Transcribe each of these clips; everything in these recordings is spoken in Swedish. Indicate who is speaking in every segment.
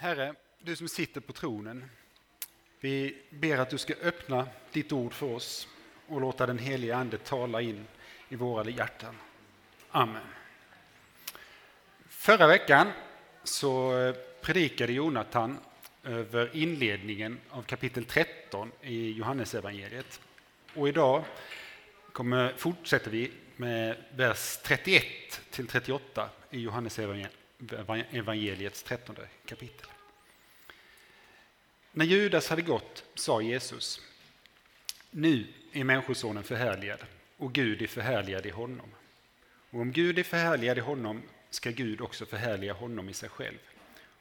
Speaker 1: Herre, du som sitter på tronen. Vi ber att du ska öppna ditt ord för oss och låta den helige Ande tala in i våra hjärtan. Amen. Förra veckan så eh, predikade Jonathan över inledningen av kapitel 13 i Johannesevangeliet. Och idag kommer, fortsätter vi med vers 31 till 38 i Johannesevangeliet. Evangeliets trettonde kapitel. När Judas hade gått sa Jesus Nu är Människosonen förhärligad och Gud är förhärligad i honom. Och om Gud är förhärligad i honom ska Gud också förhärliga honom i sig själv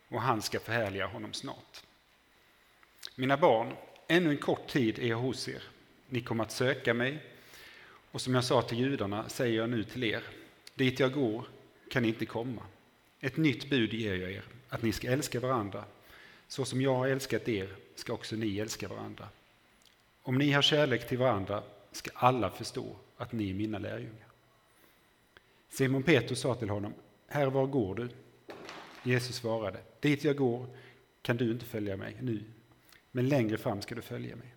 Speaker 1: och han ska förhärliga honom snart. Mina barn, ännu en kort tid är jag hos er. Ni kommer att söka mig och som jag sa till judarna säger jag nu till er, dit jag går kan ni inte komma. Ett nytt bud ger jag er, att ni ska älska varandra. Så som jag har älskat er ska också ni älska varandra. Om ni har kärlek till varandra ska alla förstå att ni är mina lärjungar. Simon Petrus sa till honom, Herre, var går du? Jesus svarade, dit jag går kan du inte följa mig nu, men längre fram ska du följa mig.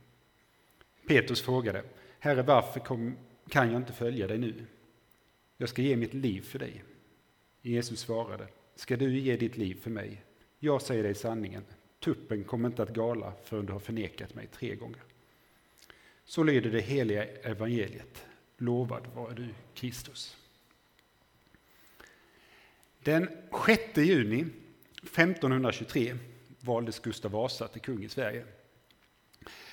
Speaker 1: Petrus frågade, Herre, varför kom, kan jag inte följa dig nu? Jag ska ge mitt liv för dig. Jesus svarade, ska du ge ditt liv för mig? Jag säger dig sanningen, tuppen kommer inte att gala förrän du har förnekat mig tre gånger. Så lyder det heliga evangeliet. Lovad vare du, Kristus. Den 6 juni 1523 valdes Gustav Vasa till kung i Sverige.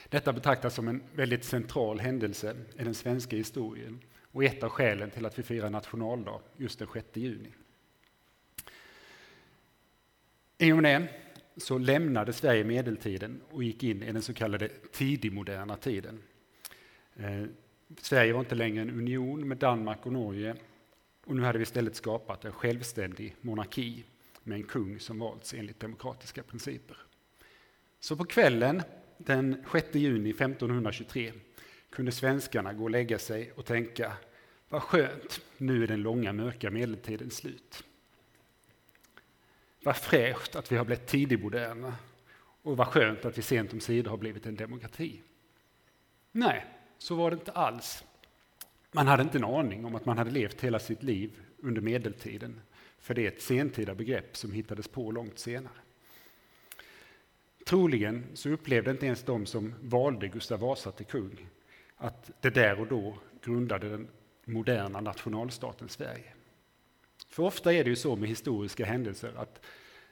Speaker 1: Detta betraktas som en väldigt central händelse i den svenska historien och ett av skälen till att vi firar nationaldag just den 6 juni. I och med det så lämnade Sverige medeltiden och gick in i den så kallade tidigmoderna tiden. Eh, Sverige var inte längre en union med Danmark och Norge och nu hade vi istället skapat en självständig monarki med en kung som valts enligt demokratiska principer. Så på kvällen den 6 juni 1523 kunde svenskarna gå och lägga sig och tänka vad skönt, nu är den långa mörka medeltiden slut. Vad fräscht att vi har blivit tidigmoderna och vad skönt att vi sent om sidor har blivit en demokrati. Nej, så var det inte alls. Man hade inte en aning om att man hade levt hela sitt liv under medeltiden, för det är ett sentida begrepp som hittades på långt senare. Troligen så upplevde inte ens de som valde Gustav Vasa till kung att det där och då grundade den moderna nationalstaten Sverige. För ofta är det ju så med historiska händelser att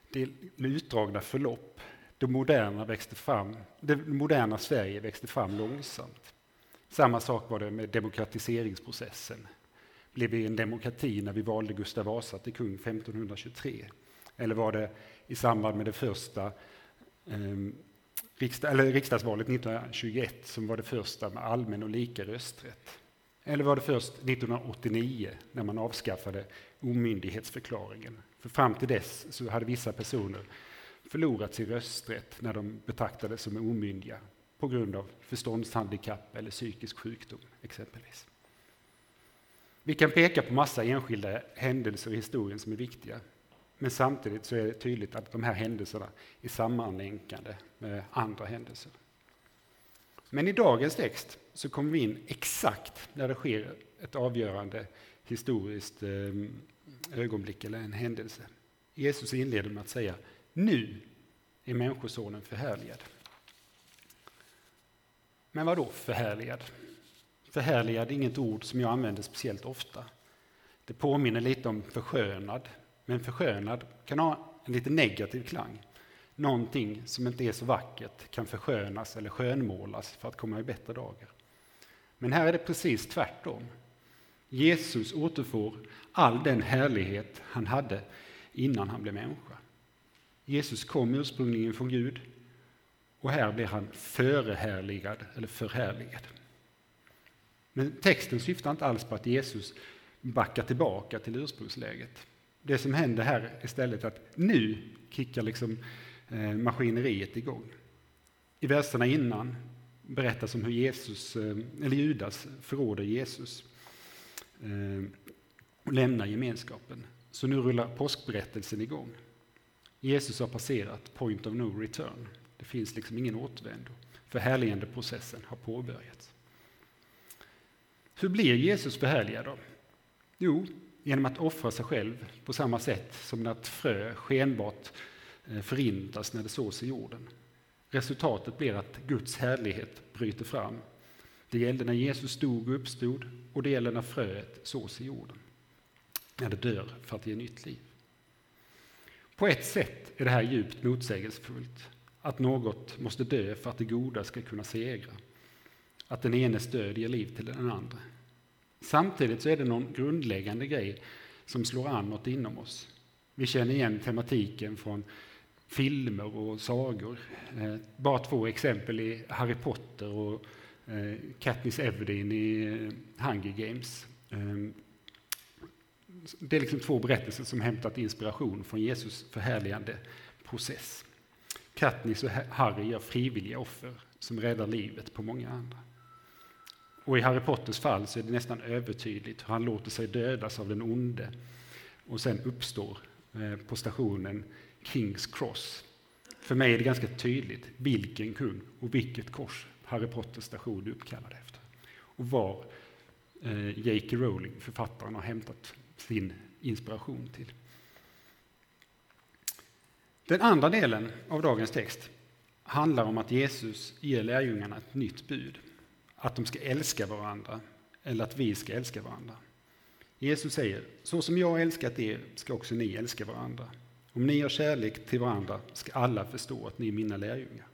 Speaker 1: det med utdragna förlopp. Det moderna, växte fram, det moderna Sverige växte fram långsamt. Samma sak var det med demokratiseringsprocessen. Blev vi en demokrati när vi valde Gustav Vasa till kung 1523? Eller var det i samband med det första eh, riksdag, eller riksdagsvalet 1921 som var det första med allmän och lika rösträtt? Eller var det först 1989 när man avskaffade omyndighetsförklaringen? För fram till dess så hade vissa personer förlorat sin rösträtt när de betraktades som omyndiga på grund av förståndshandikapp eller psykisk sjukdom exempelvis. Vi kan peka på massa enskilda händelser i historien som är viktiga. Men samtidigt så är det tydligt att de här händelserna är sammanlänkade med andra händelser. Men i dagens text så kommer vi in exakt när det sker ett avgörande historiskt ehm, ögonblick eller en händelse. Jesus inleder med att säga nu är Människosonen förhärligad. Men vad då förhärligad? Förhärligad är inget ord som jag använder speciellt ofta. Det påminner lite om förskönad, men förskönad kan ha en lite negativ klang. Någonting som inte är så vackert kan förskönas eller skönmålas för att komma i bättre dagar. Men här är det precis tvärtom. Jesus återfår all den härlighet han hade innan han blev människa. Jesus kom ursprungligen från Gud och här blir han förehärligad eller förhärligad. Men texten syftar inte alls på att Jesus backar tillbaka till ursprungsläget. Det som händer här är att nu kickar liksom eh, maskineriet igång. I verserna innan berättas om hur Jesus, eh, eller Judas förråder Jesus eh, och lämnar gemenskapen. Så nu rullar påskberättelsen igång. Jesus har passerat point of no return. Det finns liksom ingen återvändo. Förhärligandeprocessen har påbörjats. Hur blir Jesus förhärligad då? Jo, genom att offra sig själv på samma sätt som när ett frö skenbart eh, förintas när det sås i jorden. Resultatet blir att Guds härlighet bryter fram. Det gällde när Jesus stod och uppstod och det gäller när fröet sås i jorden. När det dör för att ge nytt liv. På ett sätt är det här djupt motsägelsefullt. Att något måste dö för att det goda ska kunna segra. Att den enes död ger liv till den andra. Samtidigt så är det någon grundläggande grej som slår an något inom oss. Vi känner igen tematiken från filmer och sagor. Eh, bara två exempel i Harry Potter och eh, Katniss Everdeen i eh, Hunger Games. Ehm, det är liksom två berättelser som hämtat inspiration från Jesus förhärligande process. Katniss och Harry gör frivilliga offer som räddar livet på många andra. Och i Harry Potters fall så är det nästan övertydligt hur han låter sig dödas av den onde och sen uppstår på stationen Kings Cross. För mig är det ganska tydligt vilken kung och vilket kors Harry Potters station är uppkallad efter. Och var eh, J.K. Rowling, författaren, har hämtat sin inspiration till. Den andra delen av dagens text handlar om att Jesus ger lärjungarna ett nytt bud. Att de ska älska varandra, eller att vi ska älska varandra. Jesus säger, så som jag älskat er ska också ni älska varandra. Om ni har kärlek till varandra ska alla förstå att ni är mina lärjungar.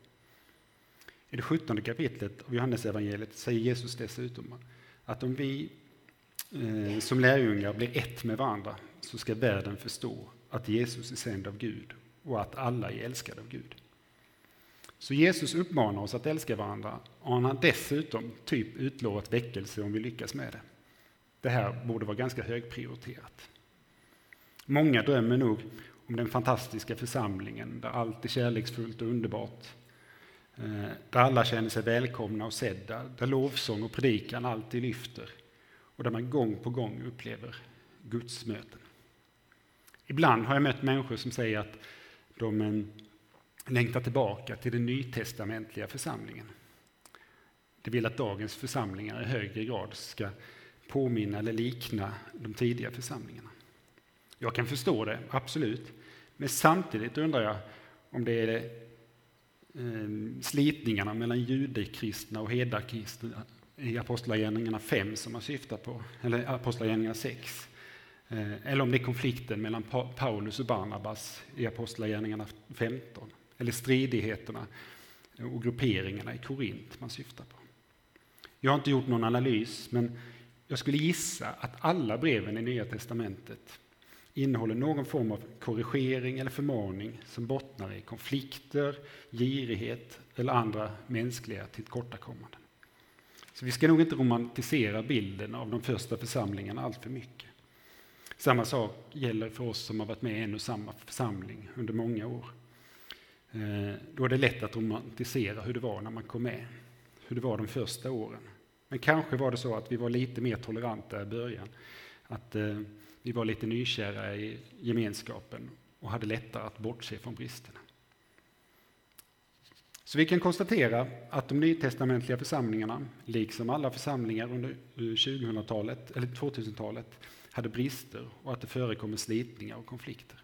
Speaker 1: I det sjuttonde kapitlet av Johannesevangeliet säger Jesus dessutom att om vi eh, som lärjungar blir ett med varandra så ska världen förstå att Jesus är sänd av Gud och att alla är älskade av Gud. Så Jesus uppmanar oss att älska varandra och han har dessutom typ utlovat väckelse om vi lyckas med det. Det här borde vara ganska högprioriterat. Många drömmer nog om den fantastiska församlingen där allt är kärleksfullt och underbart. Eh, där alla känner sig välkomna och sedda, där lovsång och predikan alltid lyfter och där man gång på gång upplever Guds möten. Ibland har jag mött människor som säger att de eh, längtar tillbaka till den nytestamentliga församlingen. De vill att dagens församlingar i högre grad ska påminna eller likna de tidiga församlingarna. Jag kan förstå det, absolut. Men samtidigt undrar jag om det är eh, slitningarna mellan judekristna och hedakristna i Apostlagärningarna 5 som man syftar på, eller Apostlagärningarna 6. Eh, eller om det är konflikten mellan Paulus och Barnabas i Apostlagärningarna 15. Eller stridigheterna och grupperingarna i Korint man syftar på. Jag har inte gjort någon analys, men jag skulle gissa att alla breven i Nya Testamentet innehåller någon form av korrigering eller förmaning som bottnar i konflikter, girighet eller andra mänskliga tillkortakommanden. Så vi ska nog inte romantisera bilden av de första församlingarna allt för mycket. Samma sak gäller för oss som har varit med i en och samma församling under många år. Eh, då är det lätt att romantisera hur det var när man kom med, hur det var de första åren. Men kanske var det så att vi var lite mer toleranta i början. Att eh, vi var lite nykära i gemenskapen och hade lättare att bortse från bristerna. Så vi kan konstatera att de nytestamentliga församlingarna, liksom alla församlingar under eh, 2000-talet, eller 2000-talet, hade brister och att det förekommer slitningar och konflikter.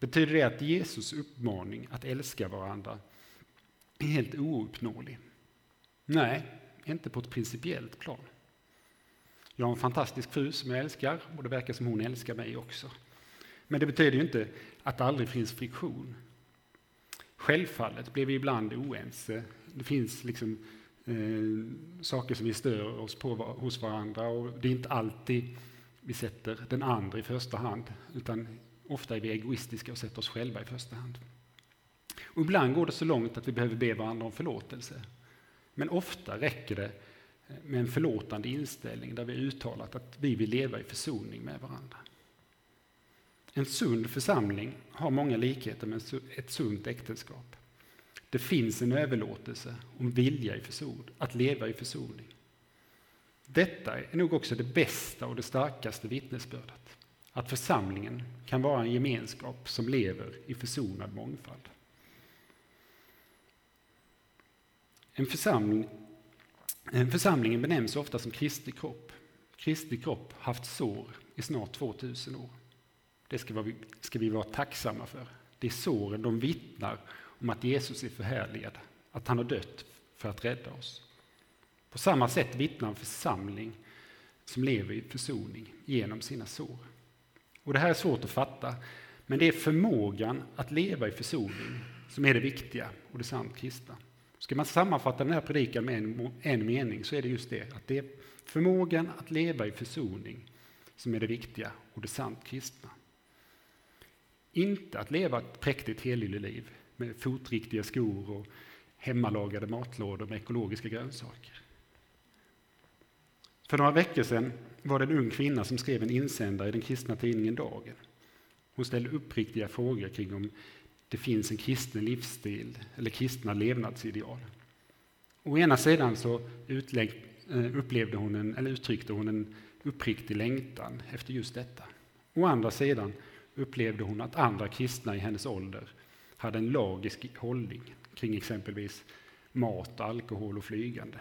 Speaker 1: Betyder det att Jesus uppmaning att älska varandra är helt ouppnåelig? Nej, inte på ett principiellt plan. Jag har en fantastisk fru som jag älskar och det verkar som hon älskar mig också. Men det betyder ju inte att det aldrig finns friktion. Självfallet blir vi ibland oense. Det finns liksom eh, saker som vi stör oss på hos varandra och det är inte alltid vi sätter den andra i första hand utan ofta är vi egoistiska och sätter oss själva i första hand. Och ibland går det så långt att vi behöver be varandra om förlåtelse. Men ofta räcker det med en förlåtande inställning där vi uttalat att vi vill leva i försoning med varandra. En sund församling har många likheter med ett sunt äktenskap. Det finns en överlåtelse om vilja i förson, att leva i försoning. Detta är nog också det bästa och det starkaste vittnesbördet. att församlingen kan vara en gemenskap som lever i försonad mångfald. En församling, Eh, församlingen benämns ofta som Kristi kropp. Kristi kropp har haft sår i snart 2000 år. Det ska vi, ska vi vara tacksamma för. Det är såren de vittnar om att Jesus är förhärligad, att han har dött för att rädda oss. På samma sätt vittnar en församling som lever i försoning genom sina sår. Och det här är svårt att fatta, men det är förmågan att leva i försoning som är det viktiga och det sant kristna. Ska man sammanfatta den här predikan med en, en mening så är det just det, att det är förmågan att leva i försoning som är det viktiga och det sant kristna. Inte att leva ett präktigt helylleliv med fotriktiga skor och hemmalagade matlådor med ekologiska grönsaker. För några veckor sedan var det en ung kvinna som skrev en insändare i den kristna tidningen Dagen. Hon ställde uppriktiga frågor kring om det finns en kristen livsstil eller kristna levnadsideal. Å ena sidan så utlägg, eh, upplevde hon en, eller uttryckte hon en uppriktig längtan efter just detta. Å andra sidan upplevde hon att andra kristna i hennes ålder hade en lagisk hållning kring exempelvis mat, alkohol och flygande.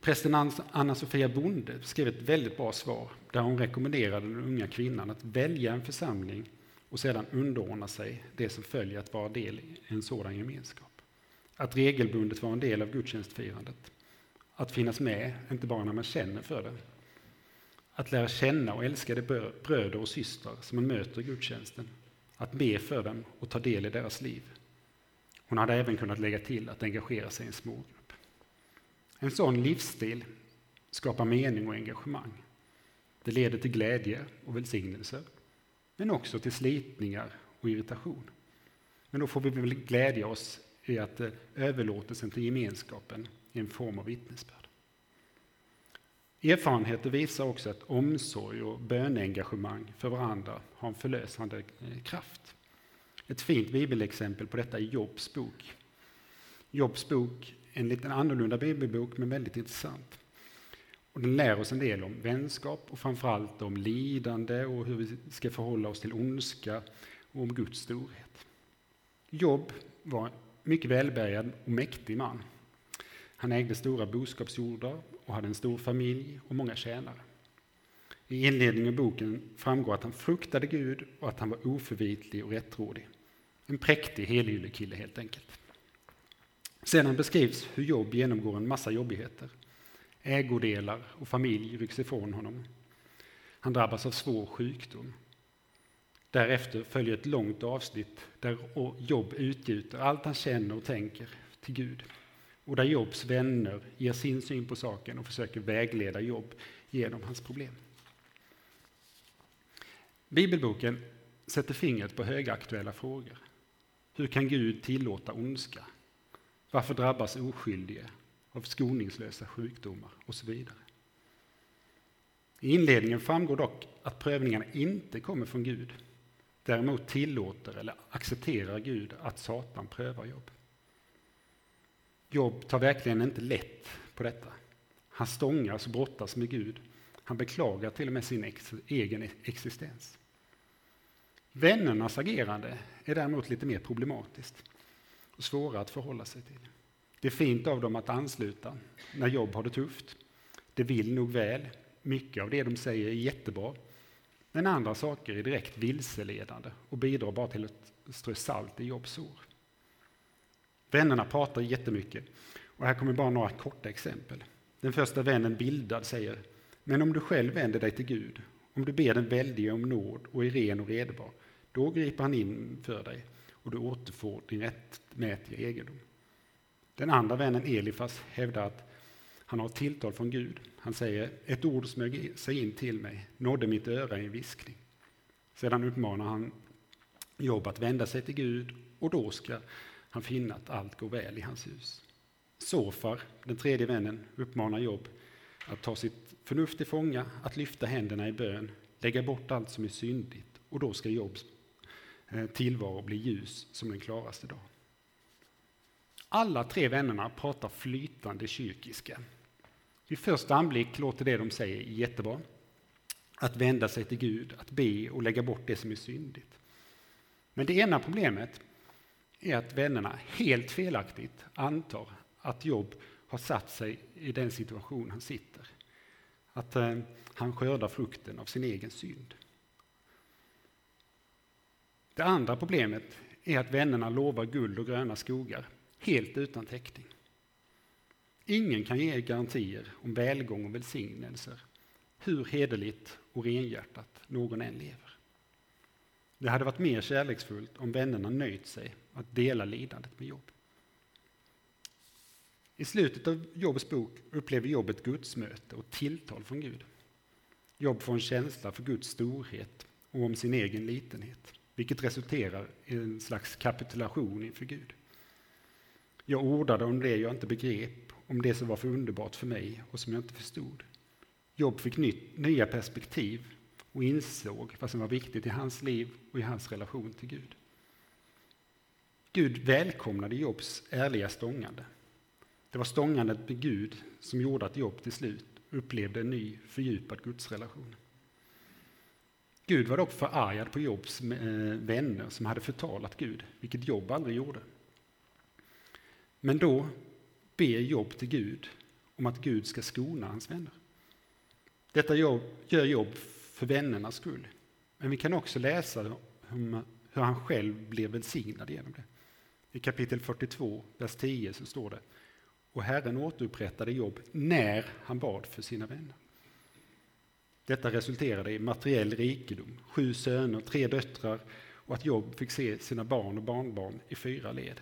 Speaker 1: Prästen Anna-Sofia Bonde skrev ett väldigt bra svar där hon rekommenderade den unga kvinnan att välja en församling och sedan underordna sig det som följer att vara del i en sådan gemenskap. Att regelbundet vara en del av gudstjänstfirandet. Att finnas med, inte bara när man känner för det. Att lära känna och älska de bröder och systrar som man möter i gudstjänsten. Att be för dem och ta del i deras liv. Hon hade även kunnat lägga till att engagera sig i en smågrupp. En sån livsstil skapar mening och engagemang. Det leder till glädje och välsignelser men också till slitningar och irritation. Men då får vi väl glädja oss i att eh, överlåtelsen till gemenskapen är en form av vittnesbörd. Erfarenheter visar också att omsorg och böneengagemang för varandra har en förlösande eh, kraft. Ett fint bibelexempel på detta är Jobs bok. Jobs bok en lite annorlunda bibelbok, men väldigt intressant. Och den lär oss en del om vänskap och framförallt om lidande och hur vi ska förhålla oss till ondska och om Guds storhet. Jobb var en mycket välbärgad och mäktig man. Han ägde stora boskapsjordar och hade en stor familj och många tjänare. I inledningen av boken framgår att han fruktade Gud och att han var oförvitlig och rättrådig. En präktig helyllekille helt enkelt. Sedan beskrivs hur Jobb genomgår en massa jobbigheter. Ägodelar och familj rycks ifrån honom. Han drabbas av svår sjukdom. Därefter följer ett långt avsnitt där Jobb utgjuter allt han känner och tänker till Gud. Och där Jobs vänner ger sin syn på saken och försöker vägleda Jobb genom hans problem. Bibelboken sätter fingret på högaktuella frågor. Hur kan Gud tillåta ondska? Varför drabbas oskyldiga av skoningslösa sjukdomar och så vidare? I inledningen framgår dock att prövningarna inte kommer från Gud. Däremot tillåter eller accepterar Gud att Satan prövar Jobb. Jobb tar verkligen inte lätt på detta. Han stångas och brottas med Gud. Han beklagar till och med sin ex egen existens. Vännernas agerande är däremot lite mer problematiskt och svårare att förhålla sig till. Det är fint av dem att ansluta när jobb har det tufft. Det vill nog väl. Mycket av det de säger är jättebra. Men andra saker är direkt vilseledande och bidrar bara till att strö salt i jobbsår. Vännerna pratar jättemycket och här kommer bara några korta exempel. Den första vännen Bildad säger Men om du själv vänder dig till Gud, om du ber den väldige om nåd och är ren och redbar, då griper han in för dig och du återfår din rättmätiga egendom. Den andra vännen Elifas hävdar att han har tilltal från Gud. Han säger ett ord smög sig in till mig, nådde mitt öra i en viskning. Sedan uppmanar han Jobb att vända sig till Gud och då ska han finna att allt går väl i hans hus. Sofar, den tredje vännen, uppmanar Jobb att ta sitt förnuft till fånga, att lyfta händerna i bön, lägga bort allt som är syndigt och då ska Jobs eh, tillvaro bli ljus som den klaraste dag. Alla tre vännerna pratar flytande kyrkiska. Vid första anblick låter det de säger jättebra. att vända sig till Gud, att be och lägga bort det som är syndigt. Men det ena problemet är att vännerna helt felaktigt antar att Jobb har satt sig i den situation han sitter. Att eh, han skördar frukten av sin egen synd. Det andra problemet är att vännerna lovar guld och gröna skogar helt utan täckning. Ingen kan ge garantier om välgång och välsignelser, hur hederligt och renhjärtat någon än lever. Det hade varit mer kärleksfullt om vännerna nöjt sig att dela lidandet med Jobb. I slutet av Jobs bok upplever Jobb ett gudsmöte och tilltal från Gud. Jobb får en känsla för Guds storhet och om sin egen litenhet, vilket resulterar i en slags kapitulation inför Gud. Jag ordade om det jag inte begrep, om det som var för underbart för mig och som jag inte förstod. Jobb fick nytt, nya perspektiv och insåg vad som var viktigt i hans liv och i hans relation till Gud. Gud välkomnade Jobs ärliga stångande. Det var stångandet med Gud som gjorde att Jobb till slut upplevde en ny fördjupad gudsrelation. Gud var dock förargad på Jobs eh, vänner som hade förtalat Gud, vilket Jobb aldrig gjorde. Men då ber Jobb till Gud om att Gud ska skona hans vänner. Detta gör Jobb för vännernas skull. Men vi kan också läsa om hur han själv blev välsignad genom det. I kapitel 42, vers 10 så står det och Herren återupprättade Jobb när han bad för sina vänner. Detta resulterade i materiell rikedom, sju söner, tre döttrar och att Jobb fick se sina barn och barnbarn i fyra led.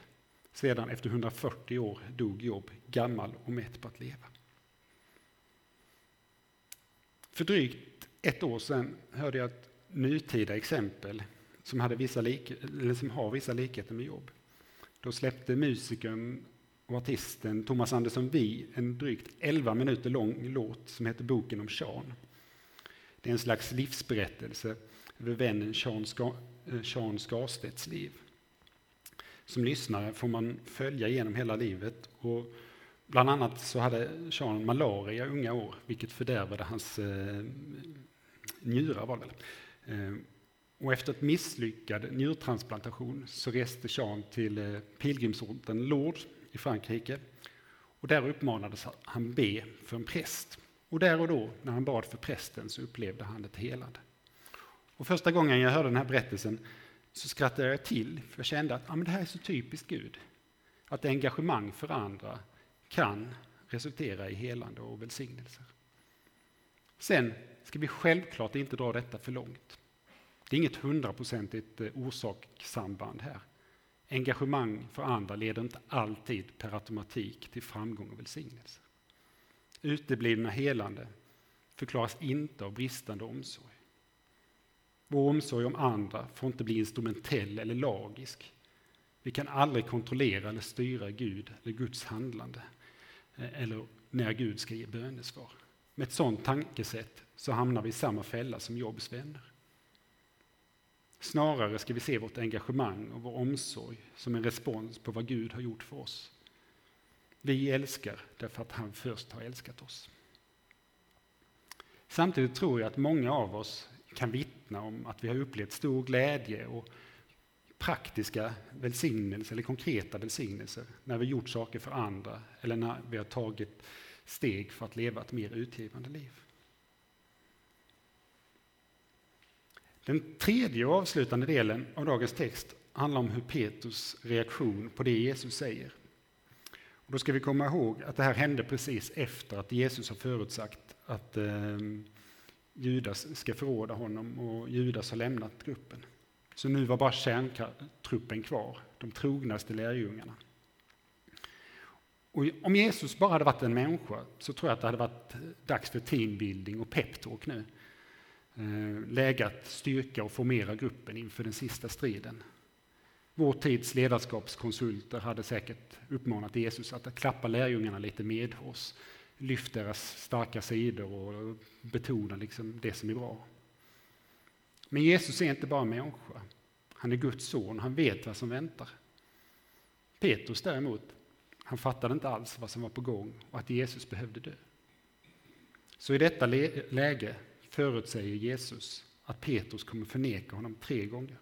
Speaker 1: Sedan efter 140 år dog Jobb gammal och mätt på att leva. För drygt ett år sedan hörde jag ett nutida exempel som, hade vissa lik, eller som har vissa likheter med Jobb. Då släppte musikern och artisten Thomas Andersson Vi en drygt 11 minuter lång låt som heter Boken om Sean. Det är en slags livsberättelse över vännen Sean, Ska, eh, Sean Skarstedts liv. Som lyssnare får man följa genom hela livet. Och bland annat så hade Sean malaria i unga år, vilket fördärvade hans eh, njurar. Var det väl. Eh, och efter ett misslyckad njurtransplantation så reste Sean till eh, pilgrimsorten Lourdes i Frankrike. Och där uppmanades han be för en präst. Och där och då, när han bad för prästen, så upplevde han ett helande. Och första gången jag hörde den här berättelsen så skrattade jag till, för jag kände att ja, men det här är så typiskt Gud. Att engagemang för andra kan resultera i helande och välsignelser. Sen ska vi självklart inte dra detta för långt. Det är inget hundraprocentigt eh, orsakssamband här. Engagemang för andra leder inte alltid per automatik till framgång och välsignelse. Uteblivna helande förklaras inte av bristande omsorg. Vår omsorg om andra får inte bli instrumentell eller lagisk. Vi kan aldrig kontrollera eller styra Gud eller Guds handlande eh, eller när Gud ska ge bönesvar. Med ett sådant tankesätt så hamnar vi i samma fälla som Jobs vänner. Snarare ska vi se vårt engagemang och vår omsorg som en respons på vad Gud har gjort för oss. Vi älskar därför att han först har älskat oss. Samtidigt tror jag att många av oss kan vittna om att vi har upplevt stor glädje och praktiska välsignelser eller konkreta välsignelser när vi gjort saker för andra eller när vi har tagit steg för att leva ett mer utgivande liv. Den tredje och avslutande delen av dagens text handlar om hur Petrus reaktion på det Jesus säger. Och då ska vi komma ihåg att det här hände precis efter att Jesus har förutsagt att eh, Judas ska förråda honom och Judas har lämnat gruppen. Så nu var bara kärntruppen kvar, de trognaste lärjungarna. Och om Jesus bara hade varit en människa så tror jag att det hade varit dags för teambuilding och peptalk nu. Eh, läge att styrka och formera gruppen inför den sista striden. Vår tids ledarskapskonsulter hade säkert uppmanat Jesus att klappa lärjungarna lite med oss, lyft deras starka sidor och betona liksom det som är bra. Men Jesus är inte bara människa. Han är Guds son, han vet vad som väntar. Petrus däremot, han fattade inte alls vad som var på gång och att Jesus behövde dö. Så i detta läge förutsäger Jesus att Petrus kommer förneka honom tre gånger,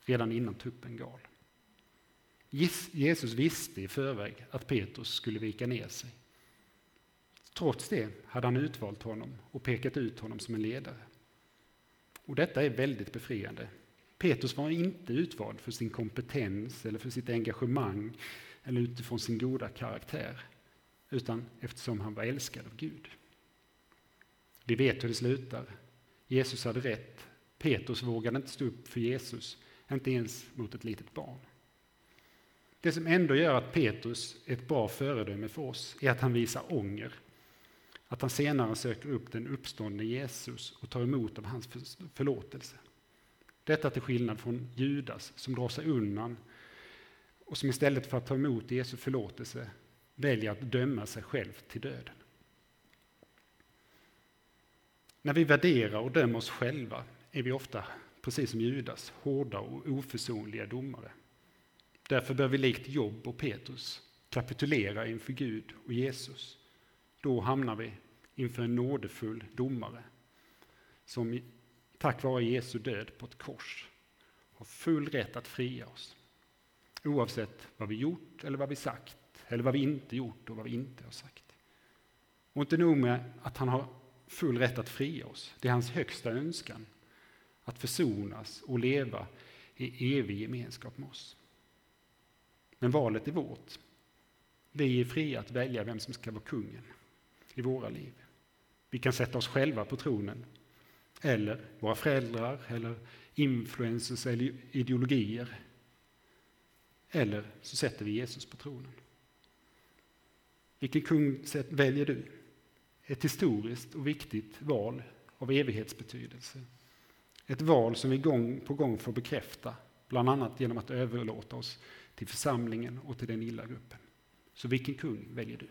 Speaker 1: redan innan tuppen gal. Jesus visste i förväg att Petrus skulle vika ner sig. Trots det hade han utvalt honom och pekat ut honom som en ledare. Och detta är väldigt befriande. Petrus var inte utvald för sin kompetens eller för sitt engagemang eller utifrån sin goda karaktär, utan eftersom han var älskad av Gud. Vi vet hur det slutar. Jesus hade rätt. Petrus vågade inte stå upp för Jesus, inte ens mot ett litet barn. Det som ändå gör att Petrus är ett bra föredöme för oss är att han visar ånger. Att han senare söker upp den uppståndne Jesus och tar emot av hans förlåtelse. Detta till skillnad från Judas som drar sig undan och som istället för att ta emot Jesu förlåtelse väljer att döma sig själv till döden. När vi värderar och dömer oss själva är vi ofta, precis som Judas, hårda och oförsonliga domare. Därför bör vi likt Job och Petrus kapitulera inför Gud och Jesus. Då hamnar vi inför en nådefull domare som tack vare Jesu död på ett kors har full rätt att fria oss. Oavsett vad vi gjort eller vad vi sagt, eller vad vi inte gjort och vad vi inte har sagt. Och inte nog med att han har full rätt att fria oss, det är hans högsta önskan att försonas och leva i evig gemenskap med oss. Men valet är vårt. Vi är fria att välja vem som ska vara kungen i våra liv. Vi kan sätta oss själva på tronen, eller våra föräldrar, eller influencers eller ideologier. Eller så sätter vi Jesus på tronen. Vilken kung väljer du? Ett historiskt och viktigt val av evighetsbetydelse. Ett val som vi gång på gång får bekräfta, bland annat genom att överlåta oss till församlingen och till den lilla gruppen. Så vilken kung väljer du?